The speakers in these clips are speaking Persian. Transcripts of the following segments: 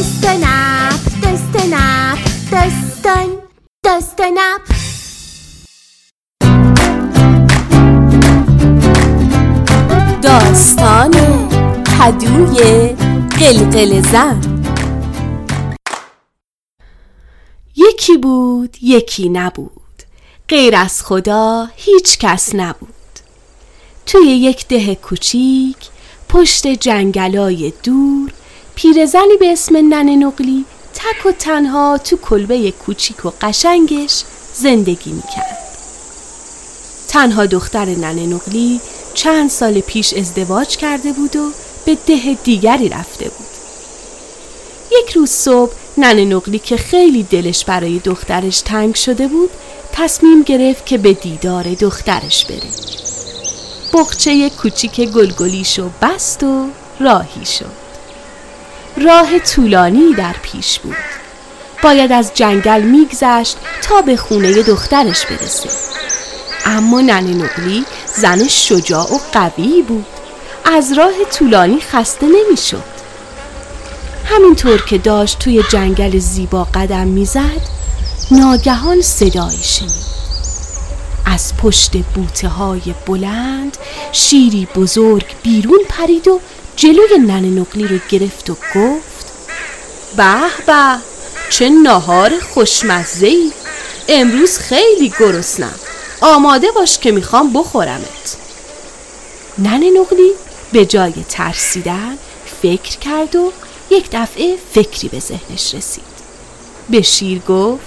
دست نپ دست نپ دستن دست نپ داستان کدوی قلقل زن. یکی بود یکی نبود. غیر از خدا هیچ کس نبود. توی یک ده کوچیک پشت جنگلای دور پیرزنی به اسم ننه نقلی تک و تنها تو کلبه کوچیک و قشنگش زندگی می‌کرد. تنها دختر ننه نقلی چند سال پیش ازدواج کرده بود و به ده دیگری رفته بود. یک روز صبح ننه نقلی که خیلی دلش برای دخترش تنگ شده بود تصمیم گرفت که به دیدار دخترش بره. بخچه کوچیک گلگلیشو بست و راهی شد. راه طولانی در پیش بود. باید از جنگل میگذشت تا به خونه دخترش برسه. اما ننه نقلی زن شجاع و قوی بود. از راه طولانی خسته نمی‌شد. همینطور که داشت توی جنگل زیبا قدم می‌زد ناگهان صدایی شنید. از پشت بوته های بلند شیری بزرگ بیرون پرید و جلوی ننه نقلی رو گرفت و گفت به به چه ناهار خوشمزه ای امروز خیلی گرسنم. آماده باش که می‌خوام بخورمت. ننه نقلی به جای ترسیدن فکر کرد و یک دفعه فکری به ذهنش رسید. به شیر گفت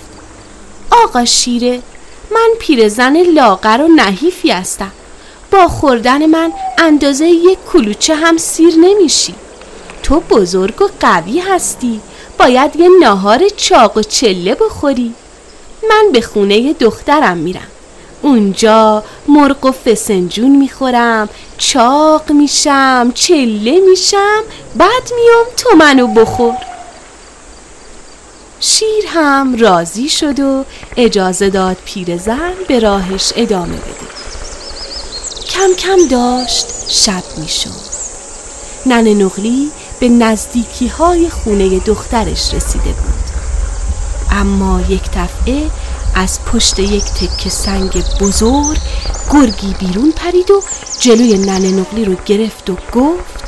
آقا شیره من پیرزن لاغر و نحیفی هستم. با خوردن من اندازه یک کلوچه هم سیر نمیشی. تو بزرگ و قوی هستی. باید یه ناهار چاق و چله بخوری. من به خونه دخترم میرم. اونجا مرغ و فسنجون می‌خورم چاق میشم چله میشم بعد میام تو منو بخور. شیر هم راضی شد و اجازه داد پیرزن به راهش ادامه بده. کم کم داشت شب می‌شد. ننه نقلی به نزدیکی های خونه دخترش رسیده بود. اما یک دفعه از پشت یک تکه سنگ بزرگ گرگی بیرون پرید و جلوی ننه نقلی رو گرفت و گفت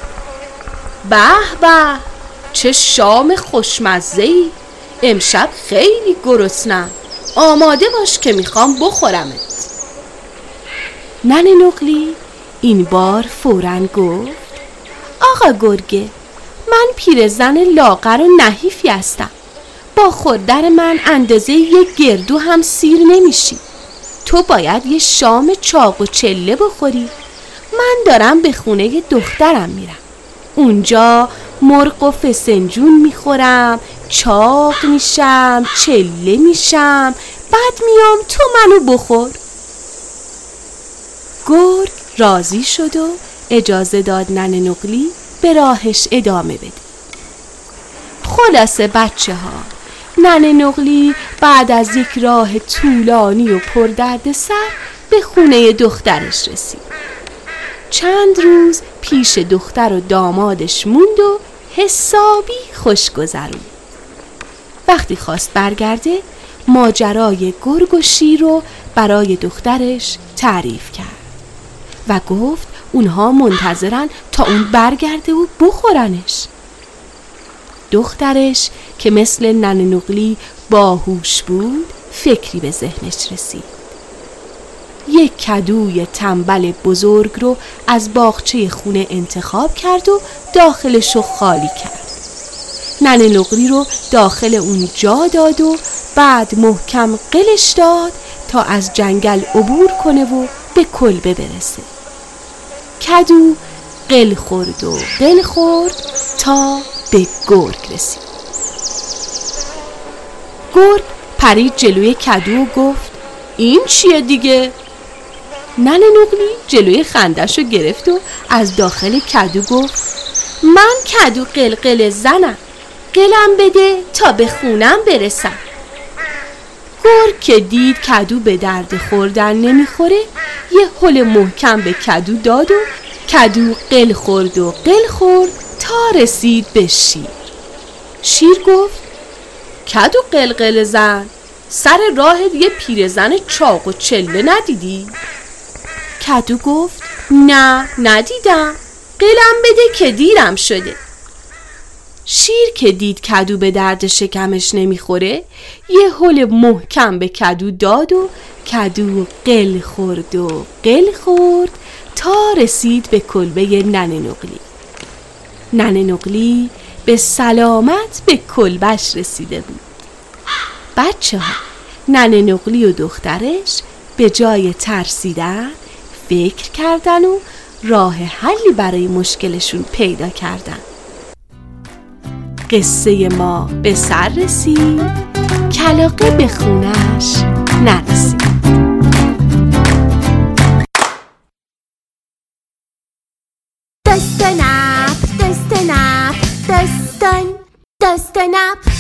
به به چه شام خوشمزه ای امشب خیلی گرسنم آماده باش که می‌خوام بخورمت. ننه نقلی این بار فورا گفت آقا گرگه من پیرزن لاغر و نحیفی هستم. با خوردن من اندازه یک گردو هم سیر نمیشی. تو باید یه شام چاق و چله بخوری. من دارم به خونه دخترم میرم. اونجا مرغ و فسنجون می‌خورم چاق میشم چله میشم بعد میام تو منو بخور. گرگ راضی شد و اجازه داد ننه نقلی به راهش ادامه بده. خلاصه بچه ها ننه نقلی بعد از یک راه طولانی و پردرد سر به خونه دخترش رسید. چند روز پیش دختر و دامادش موند و حسابی خوش گذرون وقتی خواست برگرده ماجرای گرگ و شیر رو برای دخترش تعریف کرد. و گفت اونها منتظرن تا اون برگرده و بخورنش. دخترش که مثل ننه نقلی باهوش بود فکری به ذهنش رسید. یک کدوی تنبل بزرگ رو از باغچه خونه انتخاب کرد و داخلش رو خالی کرد. ننه نقلی رو داخل اون جا داد و بعد محکم قلش داد تا از جنگل عبور کنه و به کلبه برسه. کدو قل خورد و قل خورد تا به گرگ رسید گرگ پرید جلوی کدو و گفت این چیه دیگه؟ ننه نقلی جلوی خندش رو گرفت و از داخل کدو گفت من کدو قلقل زنم قلم بده تا به خونم برسم گرگ که دید کدو به درد خوردن نمی‌خوره یه حل محکم به کدو داد و کدو قل خورد و قل خورد تا رسید به شیر شیر گفت کدو قلقل زن سر راه یه پیرزن چاق و چله ندیدی؟ کدو گفت نه ندیدم قلم بده که دیرم شده شیر که دید کدو به درد شکمش نمی‌خوره یه حل محکم به کدو داد و کدو قل خورد و قل خورد تا رسید به کلبه نن نقلی. نن نقلی به سلامت به کلبش رسیده بود. بچه ها نن نقلی و دخترش به جای ترسیدن فکر کردن و راه حلی برای مشکلشون پیدا کردن. قصه ما به سر رسید. کلاقه به خونش نرسید. دست نپ دست نپ دستان دست نپ